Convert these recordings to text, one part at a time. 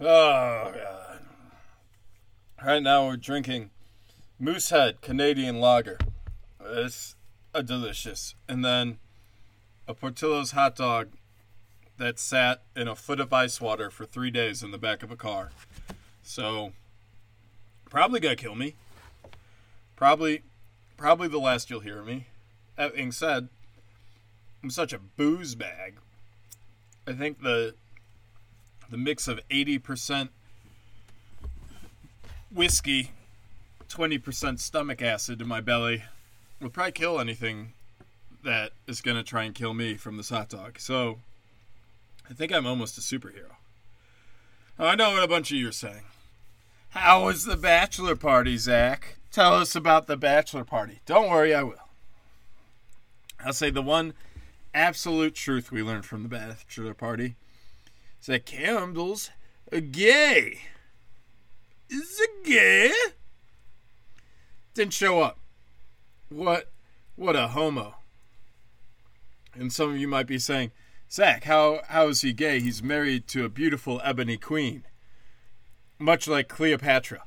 Oh god. Right now we're drinking Moosehead Canadian Lager. It's a delicious. And then a Portillo's hot dog that sat in a foot of ice water for three days in the back of a car. So probably gonna kill me. Probably probably the last you'll hear me. That being said, I'm such a booze bag. I think the the mix of 80% whiskey, 20% stomach acid in my belly will probably kill anything that is going to try and kill me from this hot dog. So I think I'm almost a superhero. I know what a bunch of you are saying. How was the bachelor party, Zach? Tell us about the bachelor party. Don't worry, I will. I'll say the one absolute truth we learned from the bachelor party that Campbell's gay. Is a gay? Didn't show up. What? What a homo. And some of you might be saying, Zach, how how is he gay? He's married to a beautiful ebony queen, much like Cleopatra.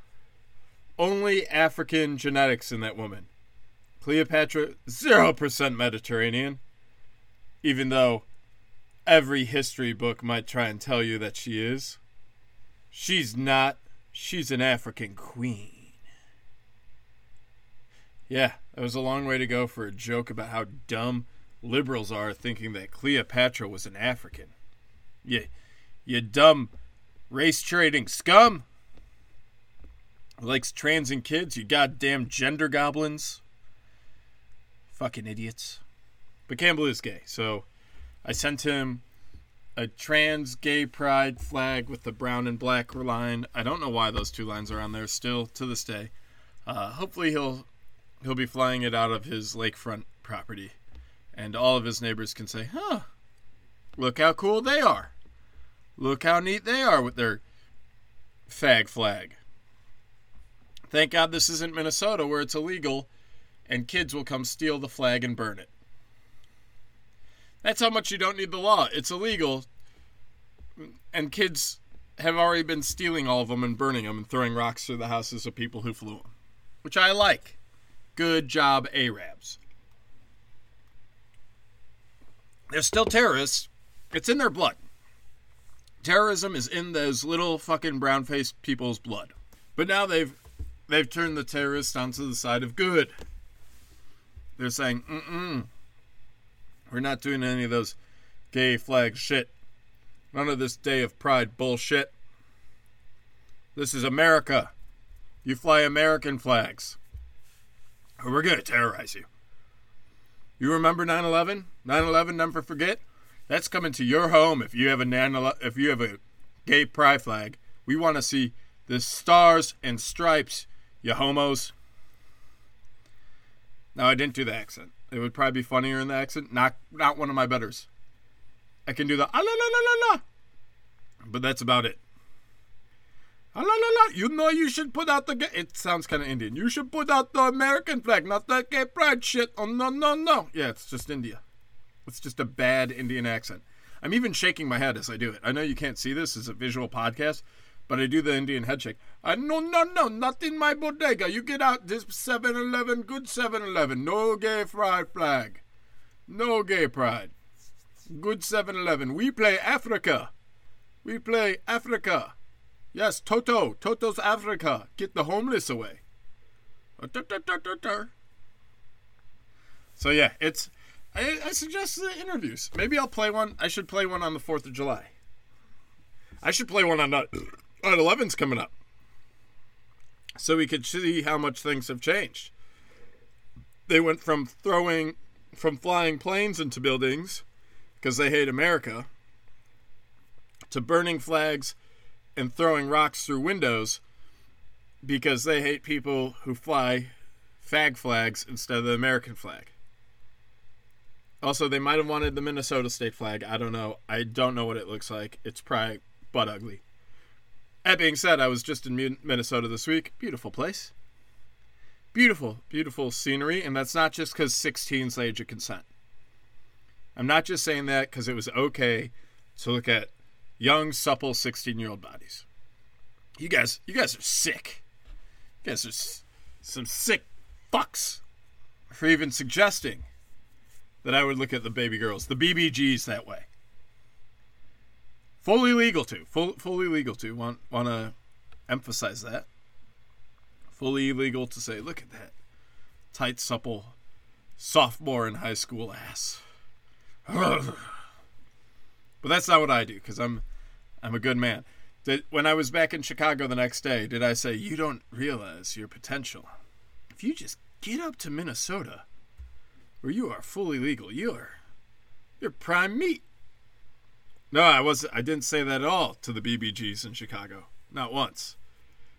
Only African genetics in that woman. Cleopatra, zero percent Mediterranean. Even though every history book might try and tell you that she is. She's not. She's an African queen. Yeah, that was a long way to go for a joke about how dumb liberals are thinking that Cleopatra was an African. You, you dumb race trading scum. Likes trans and kids, you goddamn gender goblins. Fucking idiots. But Campbell is gay, so I sent him a trans gay pride flag with the brown and black line. I don't know why those two lines are on there still to this day. Uh, hopefully he'll he'll be flying it out of his lakefront property, and all of his neighbors can say, "Huh, look how cool they are! Look how neat they are with their fag flag." Thank God this isn't Minnesota where it's illegal, and kids will come steal the flag and burn it. That's how much you don't need the law. It's illegal, and kids have already been stealing all of them and burning them and throwing rocks through the houses of people who flew them, which I like. Good job, Arabs. They're still terrorists. It's in their blood. Terrorism is in those little fucking brown faced people's blood. But now they've they've turned the terrorists onto the side of good. They're saying, mm-mm, we're not doing any of those gay flag shit. None of this day of pride bullshit. This is America. You fly American flags. We're going to terrorize you. You remember 9 11? 9 11, never forget? That's coming to your home if you have a if you have a gay pride flag. We want to see the stars and stripes, you homos. No, I didn't do the accent. It would probably be funnier in the accent. Not not one of my betters. I can do the ah la la la la la, but that's about it. Ah la la la. You know you should put out the. It sounds kind of Indian. You should put out the American flag, not that gay pride shit. Oh no no no. Yeah, it's just India. It's just a bad Indian accent. I'm even shaking my head as I do it. I know you can't see this as a visual podcast, but I do the Indian head shake. No no no, not in my bodega. You get out this 7-Eleven, good 7-Eleven. No gay pride flag. No gay pride. Good 7-Eleven. We play Africa. We play Africa. Yes, Toto. Toto's Africa. Get the homeless away. So yeah, it's. I, I suggest the interviews. Maybe I'll play one. I should play one on the Fourth of July. I should play one on uh, on 11's coming up, so we could see how much things have changed. They went from throwing, from flying planes into buildings, because they hate America, to burning flags and throwing rocks through windows because they hate people who fly fag flags instead of the American flag. Also, they might have wanted the Minnesota state flag. I don't know. I don't know what it looks like. It's probably butt ugly. That being said, I was just in Minnesota this week. Beautiful place. Beautiful, beautiful scenery, and that's not just because 16's the age of consent. I'm not just saying that because it was okay to look at young, supple 16 year old bodies. You guys, you guys are sick. You guys are s- some sick fucks for even suggesting that I would look at the baby girls, the BBGs, that way. Fully legal to, full, fully legal to. Want want to emphasize that. Fully legal to say, look at that tight, supple sophomore in high school ass. but that's not what I do because I'm I'm a good man. Did, when I was back in Chicago the next day, did I say you don't realize your potential? If you just get up to Minnesota, where you are fully legal, you are you're prime meat. No, I was I didn't say that at all to the BBGs in Chicago. Not once.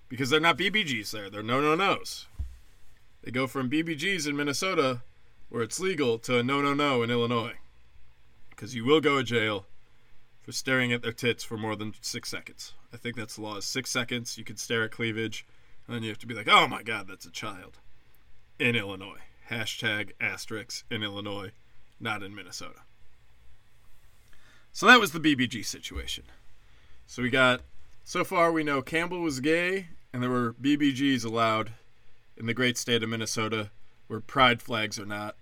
Because they're not BBGs there. They're no no nos. They go from BBGs in Minnesota where it's legal to a no no no in Illinois. Because you will go to jail for staring at their tits for more than six seconds. I think that's the law. Is six seconds. You can stare at cleavage, and then you have to be like, "Oh my God, that's a child." In Illinois, hashtag asterisk in Illinois, not in Minnesota. So that was the BBG situation. So we got so far we know Campbell was gay, and there were BBGs allowed in the great state of Minnesota, where pride flags are not.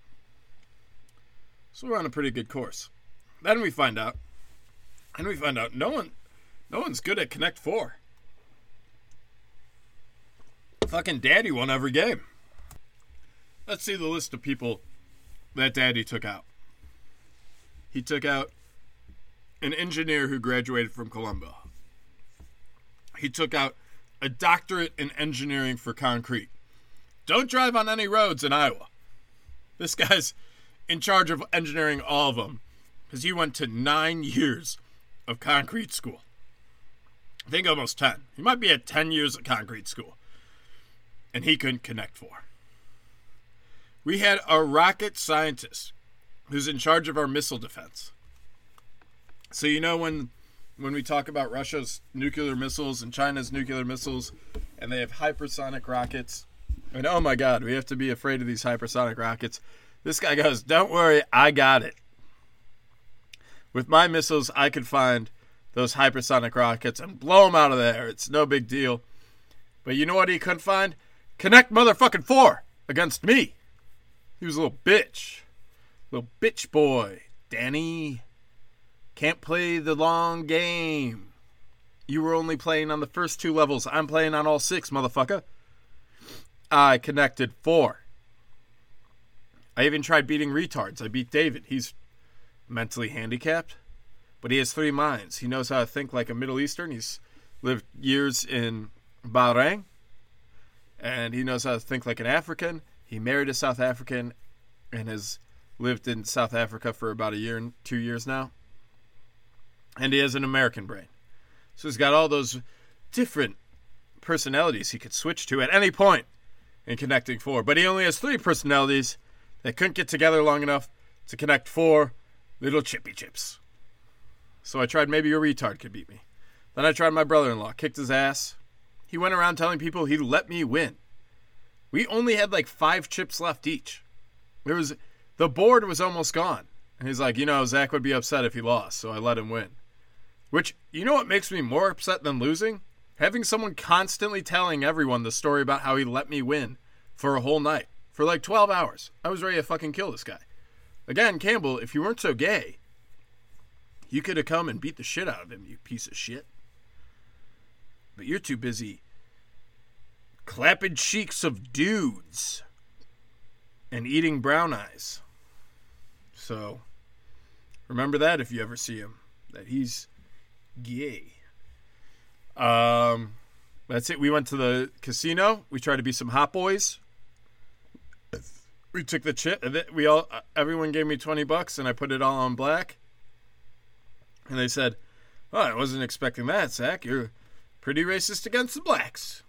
So we're on a pretty good course. Then we find out and we find out no one no one's good at Connect Four. Fucking Daddy won every game. Let's see the list of people that Daddy took out. He took out an engineer who graduated from Columbia. He took out a doctorate in engineering for concrete. Don't drive on any roads in Iowa. This guy's in charge of engineering all of them because he went to nine years of concrete school. I think almost 10. He might be at 10 years of concrete school. And he couldn't connect four. We had a rocket scientist who's in charge of our missile defense. So you know when when we talk about Russia's nuclear missiles and China's nuclear missiles and they have hypersonic rockets and oh my god, we have to be afraid of these hypersonic rockets. This guy goes, "Don't worry, I got it." With my missiles, I could find those hypersonic rockets and blow them out of there. It's no big deal. But you know what he couldn't find? Connect motherfucking four against me. He was a little bitch. Little bitch boy. Danny. Can't play the long game. You were only playing on the first two levels. I'm playing on all six, motherfucker. I connected four. I even tried beating retards. I beat David. He's mentally handicapped, but he has three minds. He knows how to think like a Middle Eastern. He's lived years in Bahrain, and he knows how to think like an African. He married a South African and has lived in South Africa for about a year and two years now. And he has an American brain. So he's got all those different personalities he could switch to at any point in connecting four. But he only has three personalities that couldn't get together long enough to connect four little chippy chips. So I tried maybe a retard could beat me. Then I tried my brother in law, kicked his ass. He went around telling people he'd let me win. We only had like five chips left each. There was the board was almost gone. And he's like, you know, Zach would be upset if he lost, so I let him win. Which, you know what makes me more upset than losing? Having someone constantly telling everyone the story about how he let me win for a whole night. For like 12 hours. I was ready to fucking kill this guy. Again, Campbell, if you weren't so gay, you could have come and beat the shit out of him, you piece of shit. But you're too busy clapping cheeks of dudes and eating brown eyes. So remember that if you ever see him, that he's gay. Um, that's it. We went to the casino. We tried to be some hot boys. We took the chip. We all, everyone gave me twenty bucks, and I put it all on black. And they said, "Well, I wasn't expecting that, Zach. You're pretty racist against the blacks."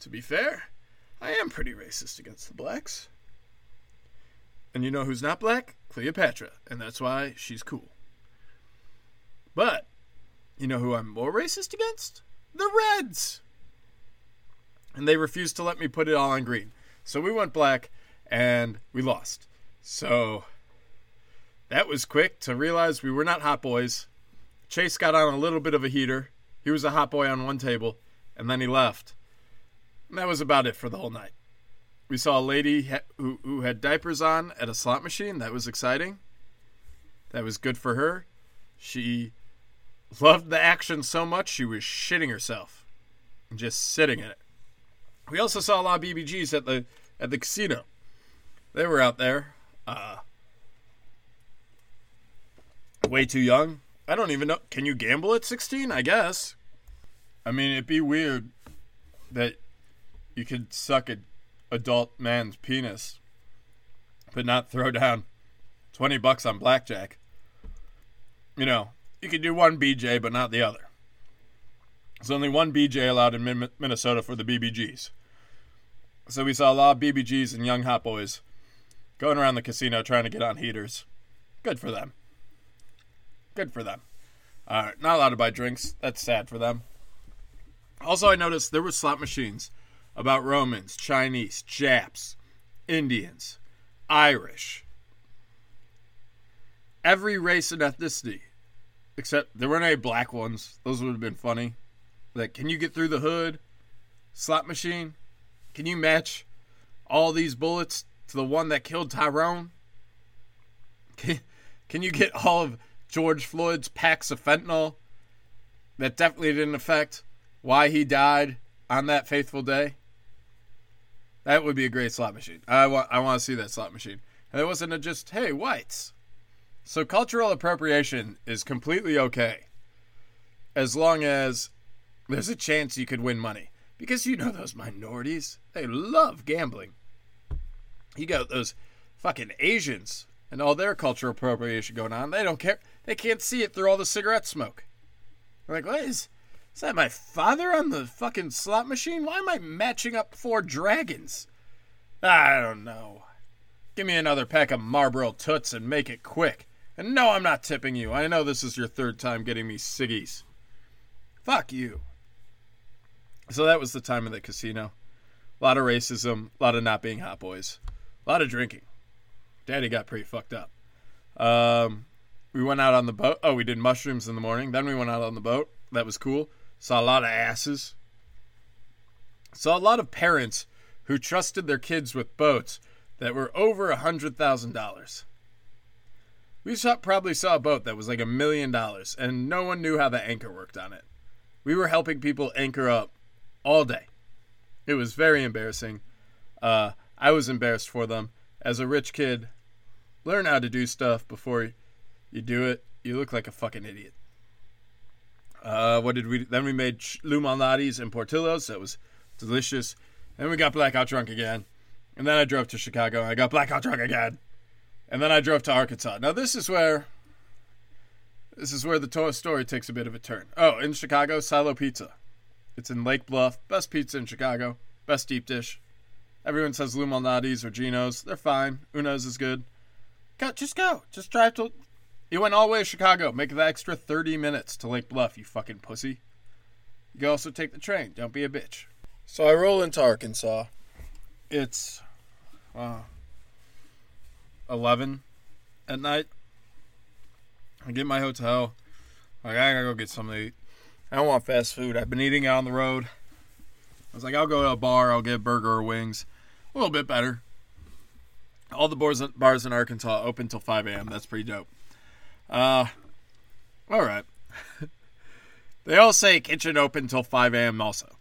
To be fair, I am pretty racist against the blacks. And you know who's not black? Cleopatra, and that's why she's cool. But you know who I'm more racist against? The Reds. And they refused to let me put it all on green. So we went black and we lost. So that was quick to realize we were not hot boys. Chase got on a little bit of a heater. He was a hot boy on one table. and then he left. And that was about it for the whole night. We saw a lady who, who had diapers on at a slot machine. That was exciting. That was good for her. She loved the action so much she was shitting herself and just sitting in it. We also saw a lot of BBGs at the at the casino. They were out there. Uh, way too young. I don't even know. Can you gamble at 16? I guess. I mean, it'd be weird that you could suck a adult man's penis, but not throw down 20 bucks on blackjack. You know, you can do one BJ, but not the other. There's only one BJ allowed in Minnesota for the BBGs. So we saw a lot of BBGs and young hot boys going around the casino trying to get on heaters. Good for them. Good for them. Uh, not allowed to buy drinks. That's sad for them. Also, I noticed there were slot machines about Romans, Chinese, Japs, Indians, Irish, every race and ethnicity, except there weren't any black ones. Those would have been funny. Like, can you get through the hood? Slot machine? Can you match all these bullets to the one that killed Tyrone? Can, can you get all of George Floyd's packs of fentanyl that definitely didn't affect why he died on that faithful day? That would be a great slot machine. I want I want to see that slot machine. And it wasn't a just hey whites. So cultural appropriation is completely okay, as long as there's a chance you could win money. Because you know those minorities, they love gambling. You got those fucking Asians and all their cultural appropriation going on. They don't care. They can't see it through all the cigarette smoke. They're like, what is is that my father on the fucking slot machine? Why am I matching up four dragons? I don't know. Give me another pack of Marlboro Toots and make it quick. And no, I'm not tipping you. I know this is your third time getting me ciggies. Fuck you. So that was the time of the casino. A lot of racism, a lot of not being hot boys, a lot of drinking. Daddy got pretty fucked up. Um, we went out on the boat. Oh, we did mushrooms in the morning. Then we went out on the boat. That was cool. Saw a lot of asses. Saw a lot of parents who trusted their kids with boats that were over a hundred thousand dollars. We saw, probably saw a boat that was like a million dollars, and no one knew how the anchor worked on it. We were helping people anchor up all day. It was very embarrassing. Uh, I was embarrassed for them. As a rich kid, learn how to do stuff before you do it. You look like a fucking idiot. Uh, what did we? Then we made Lou Malnati's and Portillo's. That was delicious. Then we got blackout drunk again. And then I drove to Chicago. And I got blackout drunk again. And then I drove to Arkansas. Now this is where this is where the story takes a bit of a turn. Oh, in Chicago, Silo Pizza. It's in Lake Bluff. Best pizza in Chicago. Best deep dish. Everyone says Lou Malnati's or Gino's. They're fine. Uno's is good. Go, just go. Just drive to you went all the way to Chicago. Make the extra 30 minutes to Lake Bluff, you fucking pussy. You can also take the train. Don't be a bitch. So I roll into Arkansas. It's uh, 11 at night. I get my hotel. Like, I gotta go get something to eat. I don't want fast food. I've been eating out on the road. I was like, I'll go to a bar. I'll get burger or wings. A little bit better. All the bars, bars in Arkansas open till 5 a.m. That's pretty dope. Uh, all right. they all say kitchen open till 5 a.m. also.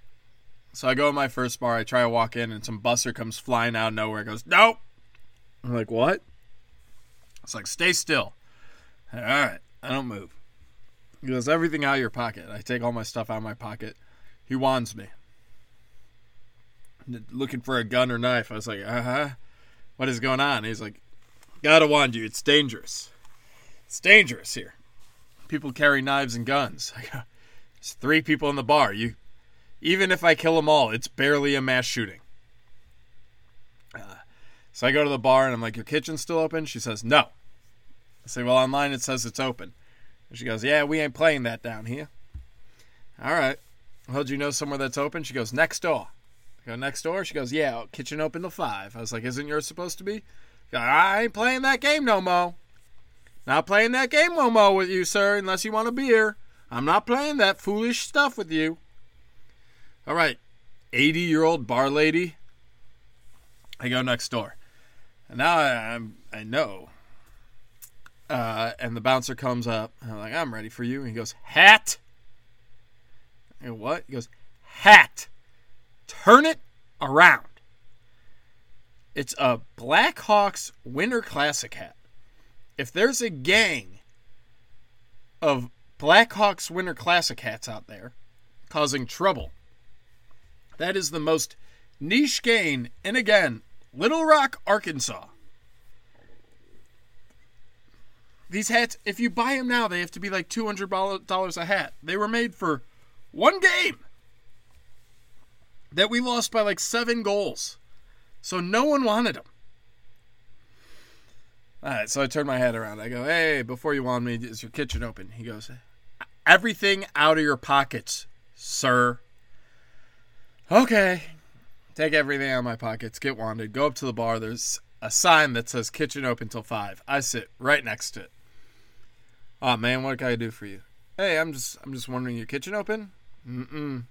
So I go to my first bar. I try to walk in, and some buster comes flying out of nowhere. Goes, nope. I'm like, what? It's like, stay still. All right. I don't move. He goes, everything out of your pocket. I take all my stuff out of my pocket. He wands me. Looking for a gun or knife. I was like, uh huh. What is going on? He's like, gotta wand you. It's dangerous. It's dangerous here. People carry knives and guns. There's three people in the bar. You, even if I kill them all, it's barely a mass shooting. So I go to the bar and I'm like, "Your kitchen's still open?" She says, "No." I say, "Well, online it says it's open." And she goes, "Yeah, we ain't playing that down here." All right. Well, do you know somewhere that's open? She goes, "Next door." I go, "Next door?" She goes, "Yeah, kitchen open till five. I was like, "Isn't yours supposed to be?" I ain't playing that game no more. Not playing that game Momo with you, sir, unless you want a beer. I'm not playing that foolish stuff with you. All right, 80 year old bar lady. I go next door. And now I, I'm, I know. Uh, and the bouncer comes up. I'm like, I'm ready for you. And he goes, Hat. And what? He goes, Hat. Turn it around. It's a Blackhawks Winter Classic hat. If there's a gang of Blackhawks Winter Classic hats out there causing trouble, that is the most niche gain. And again, Little Rock, Arkansas. These hats, if you buy them now, they have to be like $200 a hat. They were made for one game that we lost by like seven goals. So no one wanted them. All right, so I turn my head around. I go, "Hey, before you want me, is your kitchen open?" He goes, "Everything out of your pockets, sir." Okay. Take everything out of my pockets, get wanted, go up to the bar. There's a sign that says kitchen open till 5. I sit right next to it. Oh man, what can I do for you? Hey, I'm just I'm just wondering your kitchen open? Mm-mm.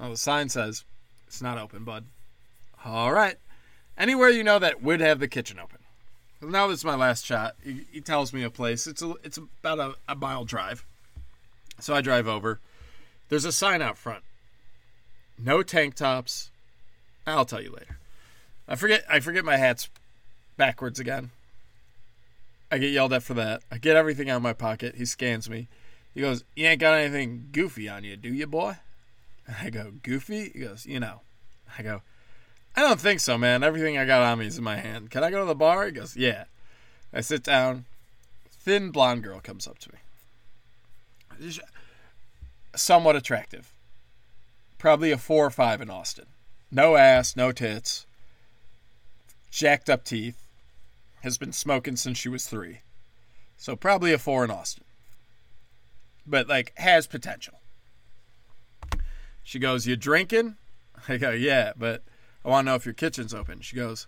Oh, the sign says it's not open, bud. All right. Anywhere you know that would have the kitchen open. Now this is my last shot. He, he tells me a place. It's a, it's about a, a mile drive. So I drive over. There's a sign out front. No tank tops. I'll tell you later. I forget I forget my hats backwards again. I get yelled at for that. I get everything out of my pocket. He scans me. He goes, You ain't got anything goofy on you, do you, boy? I go, Goofy? He goes, You know. I go, I don't think so, man. Everything I got on me is in my hand. Can I go to the bar? He goes, Yeah. I sit down. Thin blonde girl comes up to me. Somewhat attractive. Probably a four or five in Austin. No ass, no tits. Jacked up teeth. Has been smoking since she was three. So probably a four in Austin. But like has potential. She goes, You drinking? I go, Yeah, but I want to know if your kitchen's open. She goes,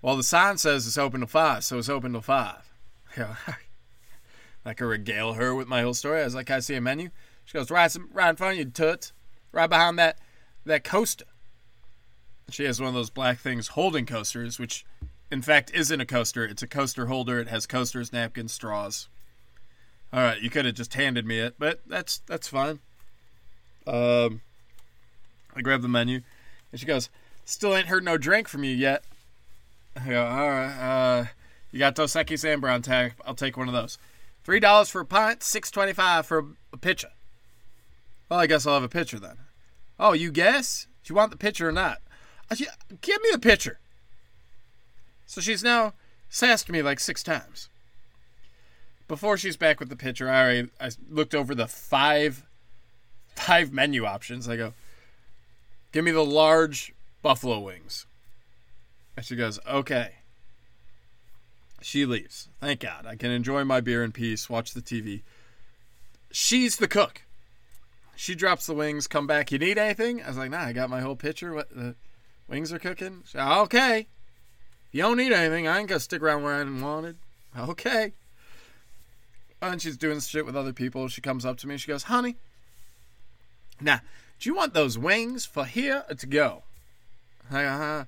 Well, the sign says it's open till five, so it's open till five. I go, I could regale her with my whole story. I was like, I see a menu. She goes, right, right in front of you, toots. Right behind that that coaster. She has one of those black things holding coasters, which in fact isn't a coaster. It's a coaster holder. It has coasters, napkins, straws. All right, you could have just handed me it, but that's that's fine. Um, I grab the menu, and she goes, Still ain't heard no drink from you yet. I go, all right. Uh, you got Dos Equis and brown tag. I'll take one of those. Three dollars for a pint, six twenty-five for a pitcher. Well, I guess I'll have a pitcher then. Oh, you guess? Do you want the pitcher or not? Give me the pitcher. So she's now sassed me like six times. Before she's back with the pitcher, I already I looked over the five five menu options. I go, give me the large buffalo wings. And she goes, okay. She leaves. Thank God. I can enjoy my beer in peace, watch the TV. She's the cook. She drops the wings, come back. You need anything? I was like, nah, I got my whole pitcher. What the wings are cooking? Okay. You don't need anything. I ain't gonna stick around where I wanted. Okay. And she's doing shit with other people. She comes up to me. She goes, honey, now, do you want those wings for here or to go? uh,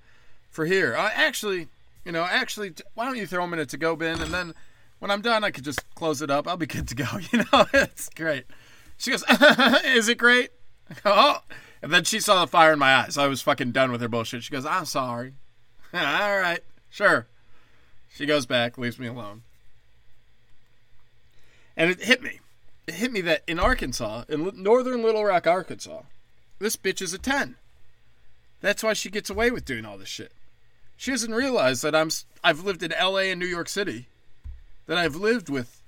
for here. Uh, actually, you know, actually, why don't you throw them in a to-go bin, and then when I'm done, I could just close it up. I'll be good to go. You know, it's great. She goes, "Is it great?" Oh, and then she saw the fire in my eyes. I was fucking done with her bullshit. She goes, "I'm sorry." All right, sure. She goes back, leaves me alone, and it hit me. It hit me that in Arkansas, in northern Little Rock, Arkansas, this bitch is a ten. That's why she gets away with doing all this shit. She doesn't realize that I'm I've lived in LA and New York City, that I've lived with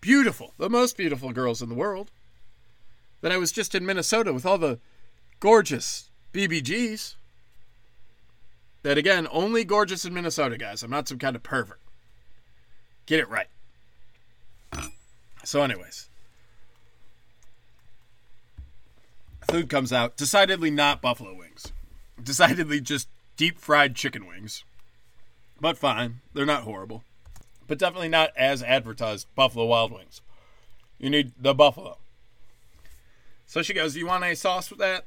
beautiful, the most beautiful girls in the world. That I was just in Minnesota with all the gorgeous BBGs. That again, only gorgeous in Minnesota, guys. I'm not some kind of pervert. Get it right. So, anyways, food comes out. Decidedly not buffalo wings. Decidedly just deep fried chicken wings. But fine. They're not horrible. But definitely not as advertised Buffalo Wild Wings. You need the buffalo. So she goes, Do You want any sauce with that?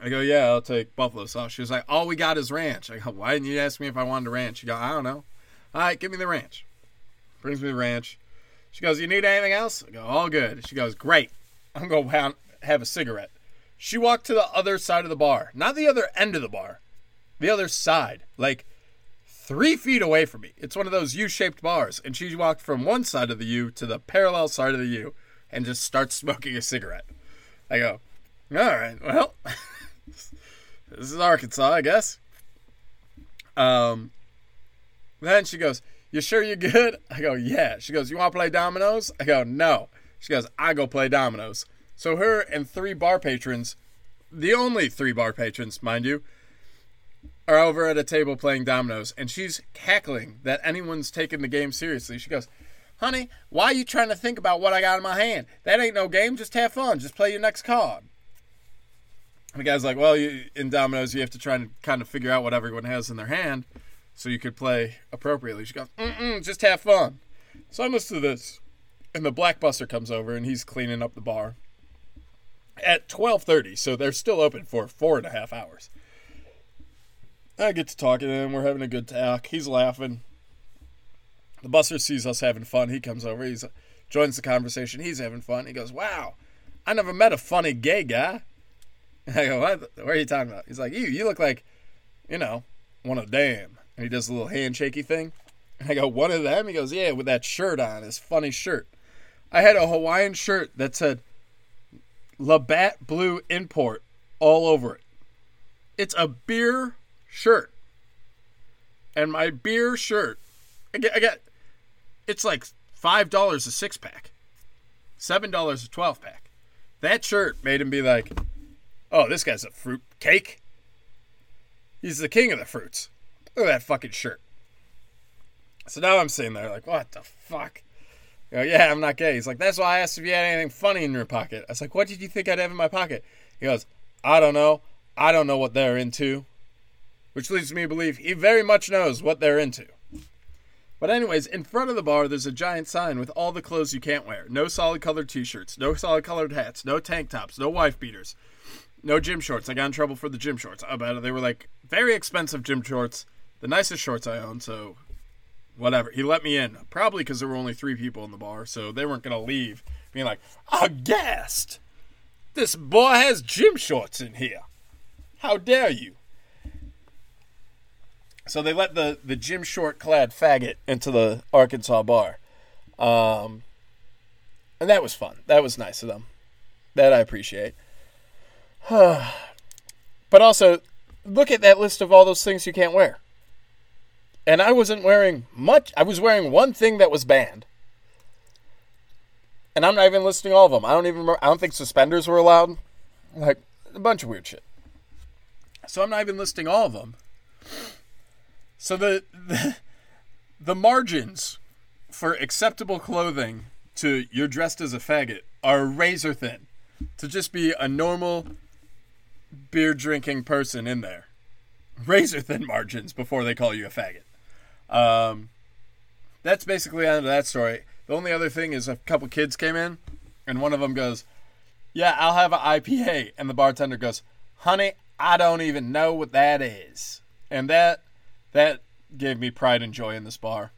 I go, yeah, I'll take buffalo sauce. She was like, all we got is ranch. I go, why didn't you ask me if I wanted a ranch? She go, I don't know. All right, give me the ranch. Brings me the ranch. She goes, you need anything else? I go, all good. She goes, great. I'm going to have a cigarette. She walked to the other side of the bar, not the other end of the bar, the other side, like three feet away from me. It's one of those U shaped bars. And she walked from one side of the U to the parallel side of the U and just starts smoking a cigarette. I go, all right, well, this is Arkansas, I guess. Um, then she goes, You sure you're good? I go, Yeah. She goes, You want to play dominoes? I go, No. She goes, I go play dominoes. So her and three bar patrons, the only three bar patrons, mind you, are over at a table playing dominoes, and she's cackling that anyone's taking the game seriously. She goes, Honey, why are you trying to think about what I got in my hand? That ain't no game. Just have fun. Just play your next card. And the guy's like, Well, you, in dominoes, you have to try and kind of figure out what everyone has in their hand so you could play appropriately. She goes, Mm-mm, just have fun. So I listen to this, and the black buster comes over, and he's cleaning up the bar at 12.30 so they're still open for four and a half hours i get to talking to him we're having a good talk he's laughing the buster sees us having fun. He comes over. He joins the conversation. He's having fun. He goes wow i never met a funny gay guy. I go what, what are you talking about? He's like you you look like you know one of them. And he does a little handshakey thing. And i go one of them? He goes yeah with that shirt on his funny shirt. I had a hawaiian shirt that said Labatt Blue import all over it. It's a beer shirt. And my beer shirt, I get, I get it's like $5 a six pack, $7 a 12 pack. That shirt made him be like, oh, this guy's a fruit cake. He's the king of the fruits. Look at that fucking shirt. So now I'm sitting there like, what the fuck? Go, yeah, I'm not gay. He's like, that's why I asked if you had anything funny in your pocket. I was like, what did you think I'd have in my pocket? He goes, I don't know. I don't know what they're into. Which leads me to believe he very much knows what they're into. But anyways, in front of the bar, there's a giant sign with all the clothes you can't wear. No solid colored t-shirts, no solid colored hats, no tank tops, no wife beaters, no gym shorts. I got in trouble for the gym shorts. I bet they were like very expensive gym shorts, the nicest shorts I own. So whatever. He let me in, probably because there were only three people in the bar, so they weren't going to leave being like, a guest! This boy has gym shorts in here. How dare you? So they let the, the gym short clad faggot into the Arkansas bar. Um, and that was fun. That was nice of them. That I appreciate. but also, look at that list of all those things you can't wear and I wasn't wearing much. I was wearing one thing that was banned, and I'm not even listing all of them. I don't even. Remember, I don't think suspenders were allowed. Like a bunch of weird shit. So I'm not even listing all of them. So the the, the margins for acceptable clothing to you're dressed as a faggot are razor thin. To just be a normal beer drinking person in there. Razor thin margins before they call you a faggot. Um, that's basically end of that story. The only other thing is a couple kids came in, and one of them goes, "Yeah, I'll have an IPA," and the bartender goes, "Honey, I don't even know what that is," and that that gave me pride and joy in this bar.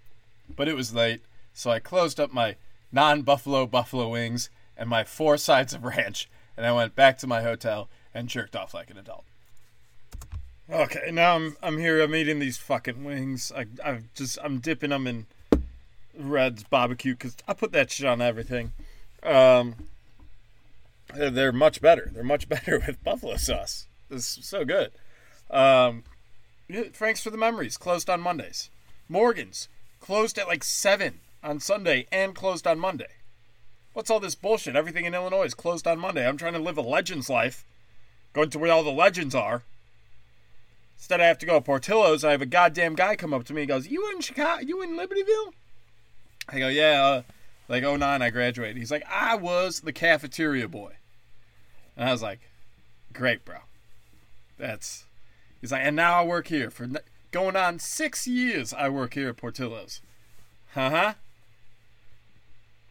But it was late, so I closed up my non-buffalo buffalo wings and my four sides of ranch, and I went back to my hotel and jerked off like an adult. Okay, now I'm I'm here. I'm eating these fucking wings. I I just I'm dipping them in Red's barbecue because I put that shit on everything. Um, they're, they're much better. They're much better with buffalo sauce. It's so good. Um, Frank's for the memories closed on Mondays. Morgan's closed at like seven on Sunday and closed on Monday. What's all this bullshit? Everything in Illinois is closed on Monday. I'm trying to live a legend's life, going to where all the legends are. Instead, I have to go to Portillo's. I have a goddamn guy come up to me. He goes, "You in Chicago? You in Libertyville?" I go, "Yeah." Uh, like oh nine, I graduated. He's like, "I was the cafeteria boy," and I was like, "Great, bro. That's." He's like, "And now I work here for going on six years. I work here at Portillo's." Uh huh.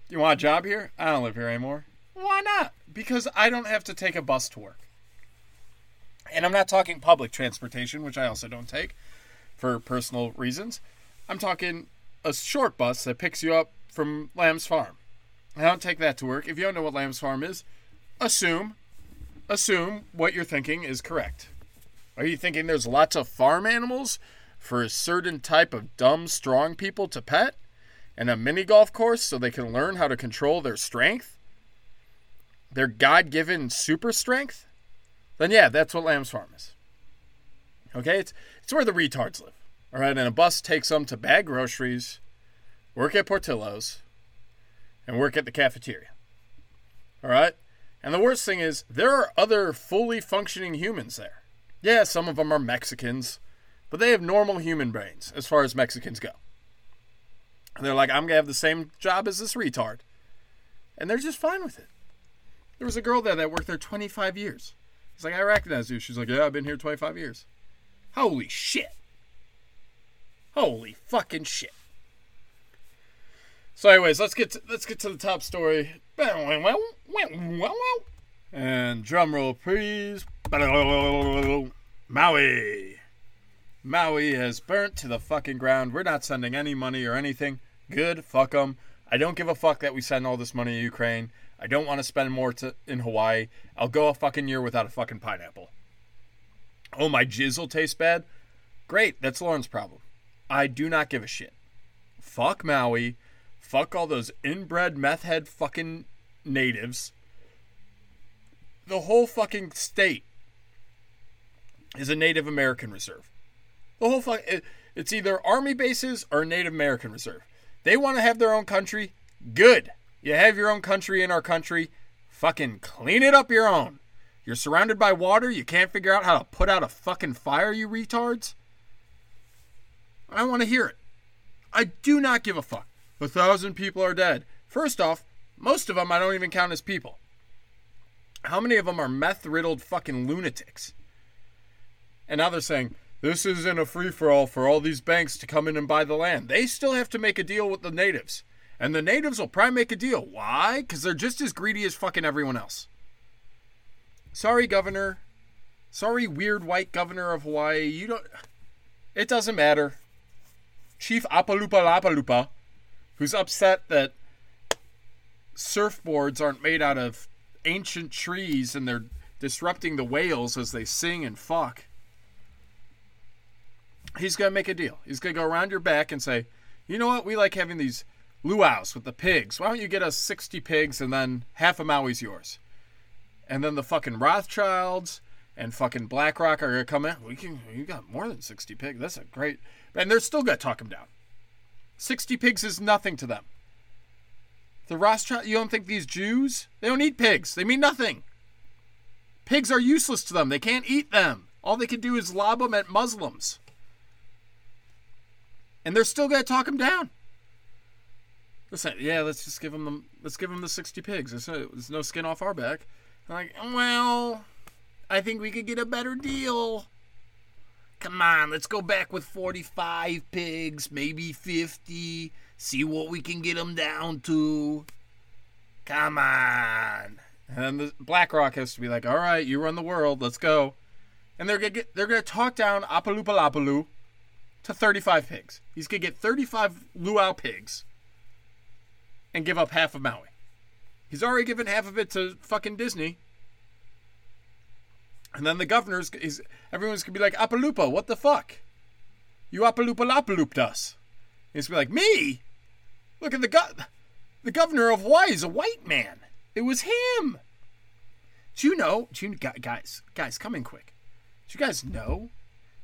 You want a job here? I don't live here anymore. Why not? Because I don't have to take a bus to work. And I'm not talking public transportation, which I also don't take for personal reasons. I'm talking a short bus that picks you up from Lamb's Farm. I don't take that to work. If you don't know what Lamb's Farm is, assume assume what you're thinking is correct. Are you thinking there's lots of farm animals for a certain type of dumb, strong people to pet? And a mini golf course so they can learn how to control their strength? Their God given super strength? Then, yeah, that's what Lamb's Farm is. Okay? It's, it's where the retards live. All right? And a bus takes them to bag groceries, work at Portillo's, and work at the cafeteria. All right? And the worst thing is, there are other fully functioning humans there. Yeah, some of them are Mexicans, but they have normal human brains as far as Mexicans go. And they're like, I'm going to have the same job as this retard. And they're just fine with it. There was a girl there that worked there 25 years. He's like, I recognize you. She's like, Yeah, I've been here 25 years. Holy shit. Holy fucking shit. So, anyways, let's get to, let's get to the top story. And drum roll, please. Maui. Maui has burnt to the fucking ground. We're not sending any money or anything. Good, fuck them. I don't give a fuck that we send all this money to Ukraine. I don't want to spend more to, in Hawaii. I'll go a fucking year without a fucking pineapple. Oh, my jizzle tastes bad? Great, that's Lauren's problem. I do not give a shit. Fuck Maui. Fuck all those inbred meth head fucking natives. The whole fucking state is a Native American reserve. The whole fuck. It, it's either army bases or Native American reserve. They want to have their own country. Good. You have your own country in our country. Fucking clean it up your own. You're surrounded by water. You can't figure out how to put out a fucking fire, you retards. I want to hear it. I do not give a fuck. A thousand people are dead. First off, most of them I don't even count as people. How many of them are meth riddled fucking lunatics? And now they're saying, this isn't a free for all for all these banks to come in and buy the land. They still have to make a deal with the natives. And the natives will probably make a deal. Why? Because they're just as greedy as fucking everyone else. Sorry, governor. Sorry, weird white governor of Hawaii. You don't. It doesn't matter. Chief Apalupa Lapalupa, who's upset that surfboards aren't made out of ancient trees and they're disrupting the whales as they sing and fuck he's going to make a deal. He's going to go around your back and say, you know what? We like having these luau's with the pigs. Why don't you get us 60 pigs and then half of Maui's yours? And then the fucking Rothschilds and fucking BlackRock are going to come in. We can, you got more than 60 pigs. That's a great. And they're still going to talk him down. 60 pigs is nothing to them. The Rothschild, you don't think these Jews, they don't eat pigs. They mean nothing. Pigs are useless to them. They can't eat them. All they can do is lob them at Muslims and they're still to talk him down. Listen, yeah, let's just give him the let's give him the sixty pigs. There's no, there's no skin off our back. I'm like, well, I think we could get a better deal. Come on, let's go back with 45 pigs, maybe 50. See what we can get them down to. Come on. And the BlackRock has to be like, all right, you run the world, let's go. And they're gonna get, they're gonna talk down Apalupalapalu to 35 pigs. He's going to get 35 luau pigs and give up half of Maui. He's already given half of it to fucking Disney. And then the governor's, is everyone's to be like, Apalupa, what the fuck? You Apalupa Lapalooped us. He's going to be like, me? Look at the go- the governor of Hawaii is a white man. It was him. Do you know, do you, guys, guys, come in quick. Do you guys know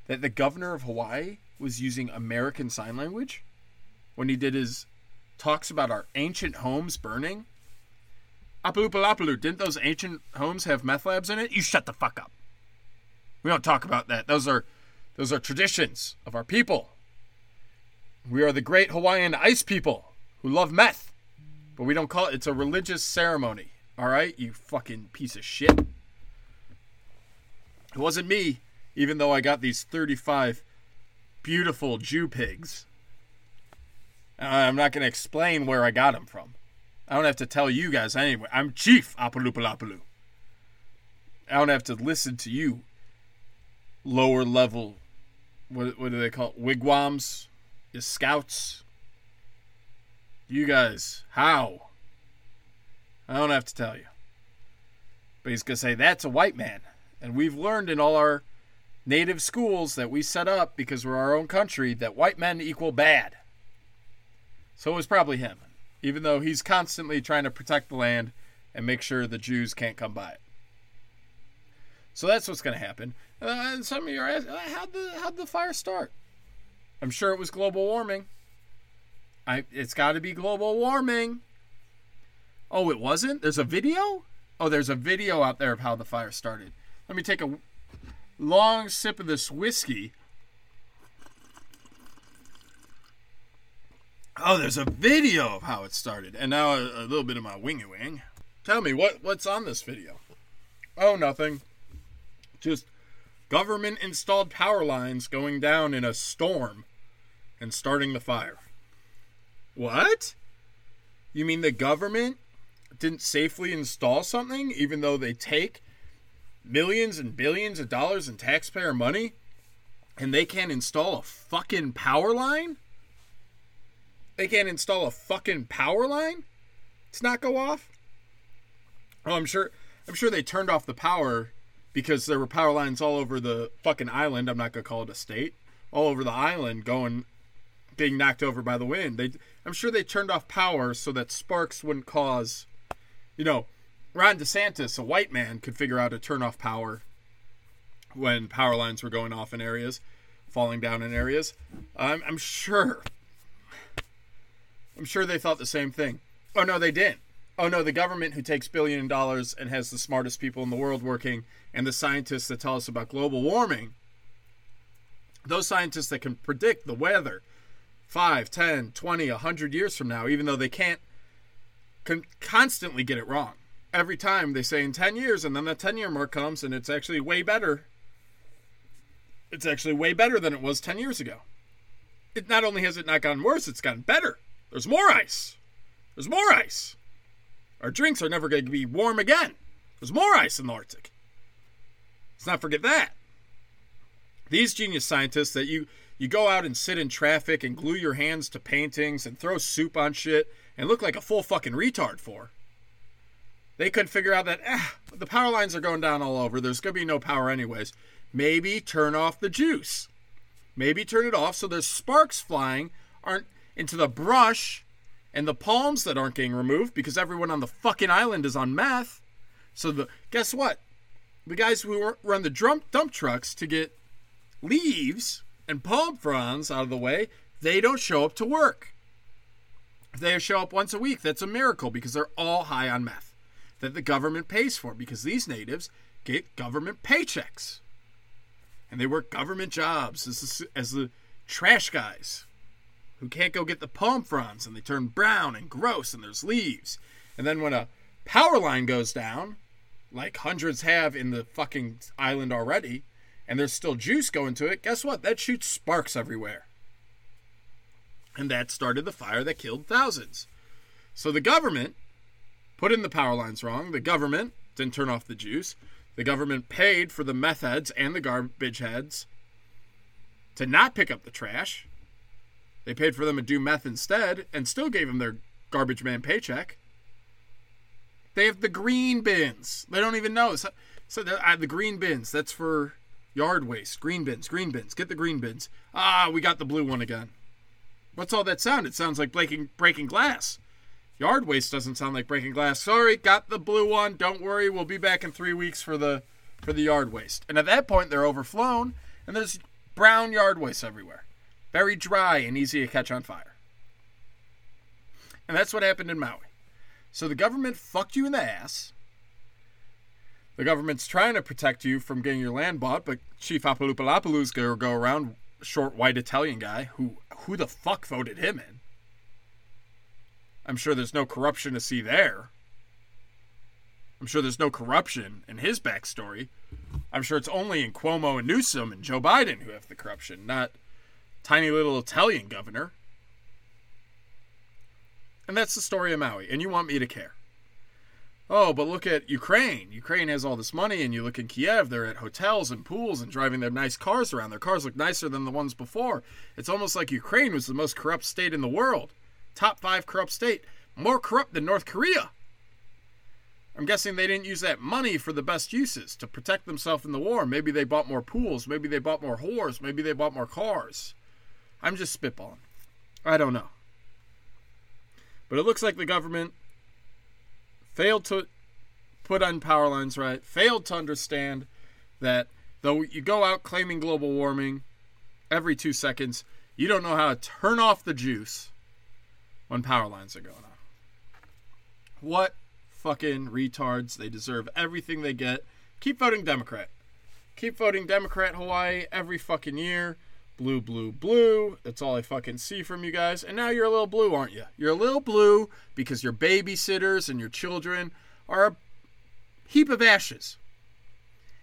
that the governor of Hawaii was using American Sign Language when he did his talks about our ancient homes burning. Apalupalapalu, didn't those ancient homes have meth labs in it? You shut the fuck up. We don't talk about that. Those are those are traditions of our people. We are the great Hawaiian ice people who love meth. But we don't call it it's a religious ceremony. All right, you fucking piece of shit. It wasn't me, even though I got these 35 beautiful Jew pigs. Uh, I'm not going to explain where I got them from. I don't have to tell you guys anyway. I'm Chief Apalupalapalu. I don't have to listen to you lower level what what do they call it? wigwams, your scouts. You guys, how? I don't have to tell you. But he's gonna say that's a white man, and we've learned in all our native schools that we set up because we're our own country that white men equal bad. So it was probably him, even though he's constantly trying to protect the land and make sure the Jews can't come by it. So that's what's going to happen. Uh, and some of you are asking, how'd the, how'd the fire start? I'm sure it was global warming. I, it's got to be global warming. Oh, it wasn't? There's a video? Oh, there's a video out there of how the fire started. Let me take a long sip of this whiskey. Oh, there's a video of how it started. And now a, a little bit of my wingy wing. Tell me, what, what's on this video? Oh, nothing. Just government installed power lines going down in a storm and starting the fire. What? You mean the government didn't safely install something even though they take millions and billions of dollars in taxpayer money and they can't install a fucking power line? They can't install a fucking power line to not go off? Oh, I'm sure I'm sure they turned off the power because there were power lines all over the fucking island. I'm not gonna call it a state. All over the island, going, being knocked over by the wind. They, I'm sure they turned off power so that sparks wouldn't cause, you know, Ron DeSantis, a white man, could figure out to turn off power when power lines were going off in areas, falling down in areas. I'm, I'm sure. I'm sure they thought the same thing. Oh no, they didn't. Oh no, the government who takes billion dollars and has the smartest people in the world working and the scientists that tell us about global warming, those scientists that can predict the weather 5, 10, 20, 100 years from now, even though they can't con- constantly get it wrong. Every time they say in 10 years, and then the 10 year mark comes and it's actually way better. It's actually way better than it was 10 years ago. It not only has it not gotten worse, it's gotten better. There's more ice. There's more ice. Our drinks are never going to be warm again. There's more ice in the Arctic. Let's not forget that. These genius scientists that you you go out and sit in traffic and glue your hands to paintings and throw soup on shit and look like a full fucking retard for. They couldn't figure out that ah, the power lines are going down all over. There's going to be no power anyways. Maybe turn off the juice. Maybe turn it off so there's sparks flying aren't into the brush and the palms that aren't getting removed because everyone on the fucking island is on meth. So the guess what? The guys who run the dump dump trucks to get leaves and palm fronds out of the way, they don't show up to work. They show up once a week, that's a miracle because they're all high on meth that the government pays for because these natives get government paychecks. And they work government jobs as the, as the trash guys who can't go get the palm fronds and they turn brown and gross and there's leaves. And then when a power line goes down, like hundreds have in the fucking island already, and there's still juice going to it, guess what? That shoots sparks everywhere. And that started the fire that killed thousands. So the government put in the power lines wrong. The government didn't turn off the juice. The government paid for the meth heads and the garbage heads to not pick up the trash. They paid for them to do meth instead and still gave them their garbage man paycheck. They have the green bins. They don't even know. So, so uh, the green bins, that's for Yard waste, green bins, green bins. Get the green bins. Ah, we got the blue one again. What's all that sound? It sounds like breaking breaking glass. Yard waste doesn't sound like breaking glass. Sorry, got the blue one. Don't worry, we'll be back in three weeks for the for the yard waste. And at that point, they're overflown, and there's brown yard waste everywhere, very dry and easy to catch on fire. And that's what happened in Maui. So the government fucked you in the ass the government's trying to protect you from getting your land bought, but Chief Apalupalapalu's gonna go around, short white Italian guy, who who the fuck voted him in? I'm sure there's no corruption to see there. I'm sure there's no corruption in his backstory. I'm sure it's only in Cuomo and Newsom and Joe Biden who have the corruption, not tiny little Italian governor. And that's the story of Maui, and you want me to care. oh, but look at Ukraine. Ukraine has all this money, and you look in Kiev, they're at hotels and pools and driving their nice cars around. Their cars look nicer than the ones before. It's almost like Ukraine was the most corrupt state in the world. Top five corrupt state. More corrupt than North Korea. I'm guessing they didn't use that money for the best uses to protect themselves in the war. Maybe they bought more pools. Maybe they bought more whores. Maybe they bought more cars. I'm just spitballing. I don't know. But it looks like the government failed to put on power lines right, failed to understand that though you go out claiming global warming every two seconds, you don't know how to turn off the juice when power lines are going on. What fucking retards. They deserve everything they get. Keep voting Democrat. Keep voting Democrat Hawaii every fucking year. Blue, blue, blue. That's all I fucking see from you guys. And now you're a little blue, aren't you? You're a little blue because your babysitters and your children are a heap of ashes.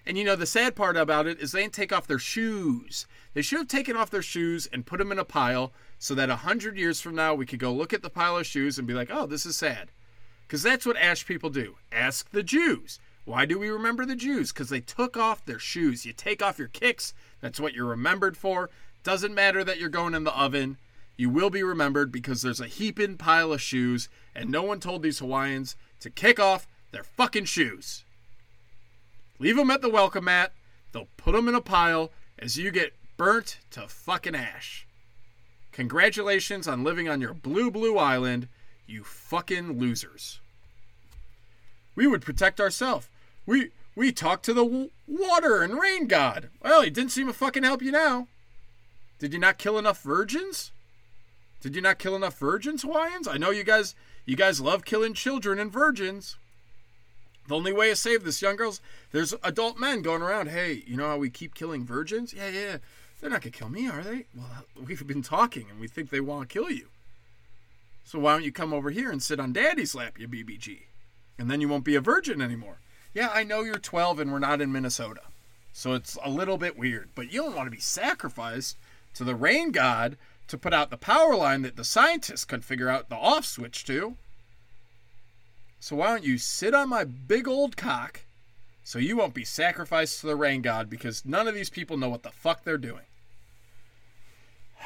And you know, the sad part about it is they didn't take off their shoes. They should have taken off their shoes and put them in a pile so that a hundred years from now we could go look at the pile of shoes and be like, oh, this is sad. Because that's what Ash people do. Ask the Jews. Why do we remember the Jews? Because they took off their shoes. You take off your kicks. That's what you're remembered for. Doesn't matter that you're going in the oven. You will be remembered because there's a heaping pile of shoes, and no one told these Hawaiians to kick off their fucking shoes. Leave them at the welcome mat. They'll put them in a pile as you get burnt to fucking ash. Congratulations on living on your blue, blue island you fucking losers. We would protect ourselves. We we talked to the w- water and rain god. Well, he didn't seem to fucking help you now. Did you not kill enough virgins? Did you not kill enough virgins, Hawaiians? I know you guys you guys love killing children and virgins. The only way to save this young girls, there's adult men going around. Hey, you know how we keep killing virgins? Yeah, yeah. They're not gonna kill me, are they? Well, we've been talking, and we think they want to kill you. So why don't you come over here and sit on daddy's lap, you BBG? And then you won't be a virgin anymore. Yeah, I know you're 12 and we're not in Minnesota. So it's a little bit weird, but you don't want to be sacrificed to the rain god to put out the power line that the scientists could figure out the off switch to. So why don't you sit on my big old cock so you won't be sacrificed to the rain god because none of these people know what the fuck they're doing.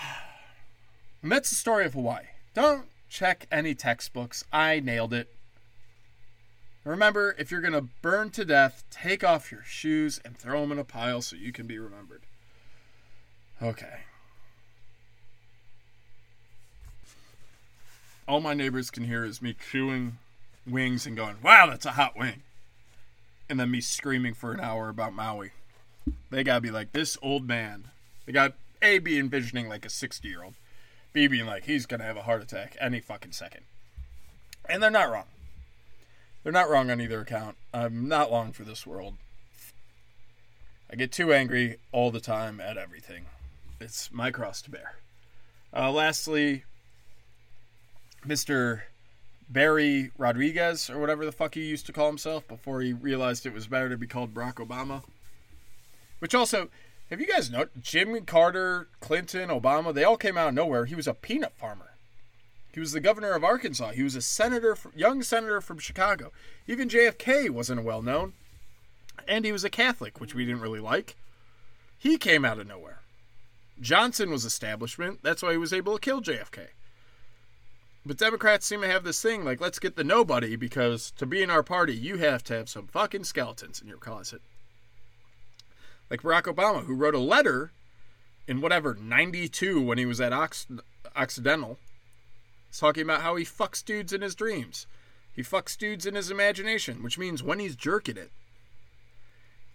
And that's the story of Hawaii. Don't check any textbooks. I nailed it. Remember, if you're going to burn to death, take off your shoes and throw them in a pile so you can be remembered. Okay. All my neighbors can hear is me chewing wings and going, wow, that's a hot wing. And then me screaming for an hour about Maui. They gotta be like, this old man. They got A, be envisioning like a 60 year old. B being like, he's to have a heart attack any fucking second. And they're not wrong. They're not wrong on either account. I'm not long for this world. I get too angry all the time at everything. It's my cross to bear. Uh, lastly, Mr. Barry Rodriguez, or whatever the fuck he used to call himself before he realized it was better to be called Barack Obama. Which also, have you guys know Jimmy Carter, Clinton, Obama? They all came out of nowhere. He was a peanut farmer. He was the governor of Arkansas. He was a senator, young senator from Chicago. Even JFK wasn't well known, and he was a Catholic, which we didn't really like. He came out of nowhere. Johnson was establishment. That's why he was able to kill JFK. But Democrats seem to have this thing like, let's get the nobody because to be in our party, you have to have some fucking skeletons in your closet like Barack Obama, who wrote a letter in whatever 92 when he was at Ox- Occidental, talking about how he fucks dudes in his dreams. He fucks dudes in his imagination, which means when he's jerking it.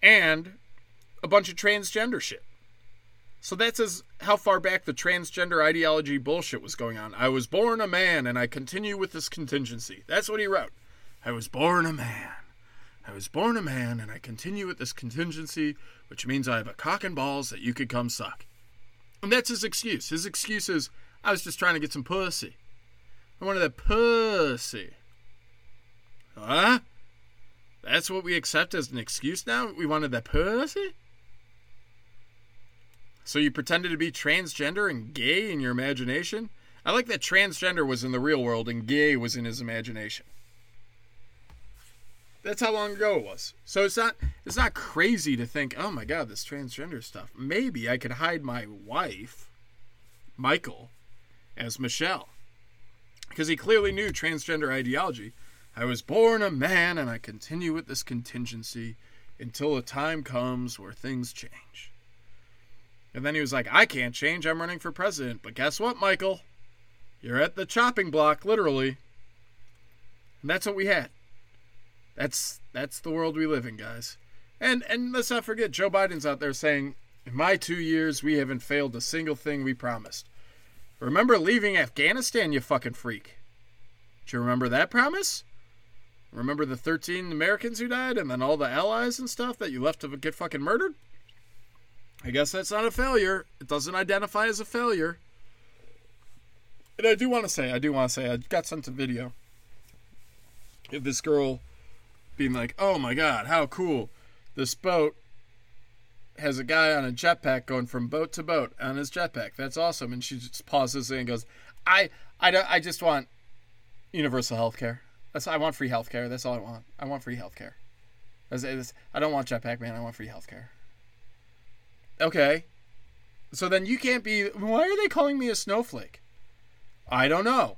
And a bunch of transgender shit. So that's as how far back the transgender ideology bullshit was going on. I was born a man and I continue with this contingency. That's what he wrote. I was born a man. I was born a man and I continue with this contingency, which means I have a cock and balls that you could come suck. And that's his excuse. His excuse is, I was just trying to get some pussy. I wanted that pussy. Huh? That's what we accept as an excuse now? We wanted that pussy? So you pretended to be transgender and gay in your imagination? I like that transgender was in the real world and gay was in his imagination. That's how long ago it was. So it's not it's not crazy to think, oh my god, this transgender stuff. Maybe I could hide my wife, Michael, as Michelle. Because he clearly knew transgender ideology. I was born a man and I continue with this contingency until a time comes where things change. And then he was like, I can't change, I'm running for president. But guess what, Michael? You're at the chopping block, literally. And that's what we had. That's that's the world we live in, guys. And and let's not forget Joe Biden's out there saying, "In my 2 years, we haven't failed a single thing we promised." Remember leaving Afghanistan, you fucking freak. Do you remember that promise? Remember the 13 Americans who died and then all the allies and stuff that you left to get fucking murdered? I guess that's not a failure. It doesn't identify as a failure. And I do want to say, I do want to say, I got sent a video of this girl being like, "Oh my god, how cool! This boat has a guy on a jetpack going from boat to boat on his jetpack. That's awesome." And she just pauses and goes, "I, I don't, I just want universal health care. That's I want free health care. That's all I want. I want free health care. I don't want jetpack man. I want free health care." Okay, so then you can't be. Why are they calling me a snowflake? I don't know.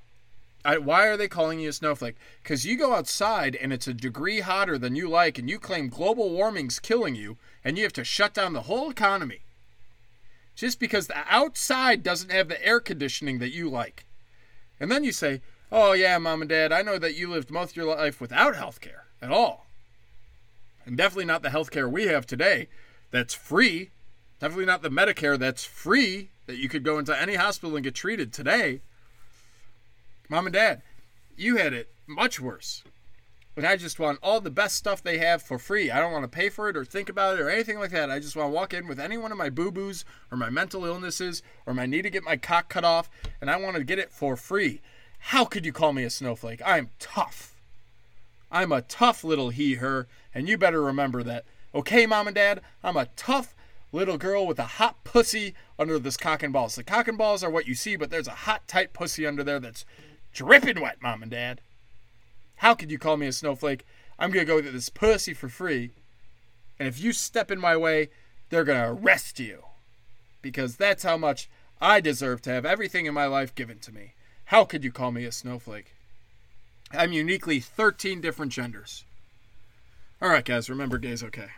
I, why are they calling you a snowflake? Because you go outside and it's a degree hotter than you like, and you claim global warming's killing you, and you have to shut down the whole economy. Just because the outside doesn't have the air conditioning that you like. And then you say, Oh, yeah, mom and dad, I know that you lived most of your life without health care at all. And definitely not the health care we have today that's free. Definitely not the Medicare that's free that you could go into any hospital and get treated today. Mom and Dad, you had it much worse. But I just want all the best stuff they have for free. I don't want to pay for it or think about it or anything like that. I just want to walk in with any one of my boo boos or my mental illnesses or my need to get my cock cut off, and I want to get it for free. How could you call me a snowflake? I'm tough. I'm a tough little he, her, and you better remember that. Okay, mom and dad, I'm a tough little girl with a hot pussy under this cock and balls. The cock and balls are what you see, but there's a hot, tight pussy under there that's dripping wet, mom and dad. How could you call me a snowflake? I'm gonna go get this pussy for free, and if you step in my way, they're gonna arrest you. Because that's how much I deserve to have everything in my life given to me. How could you call me a snowflake? I'm uniquely 13 different genders. Alright, guys, remember gay's okay.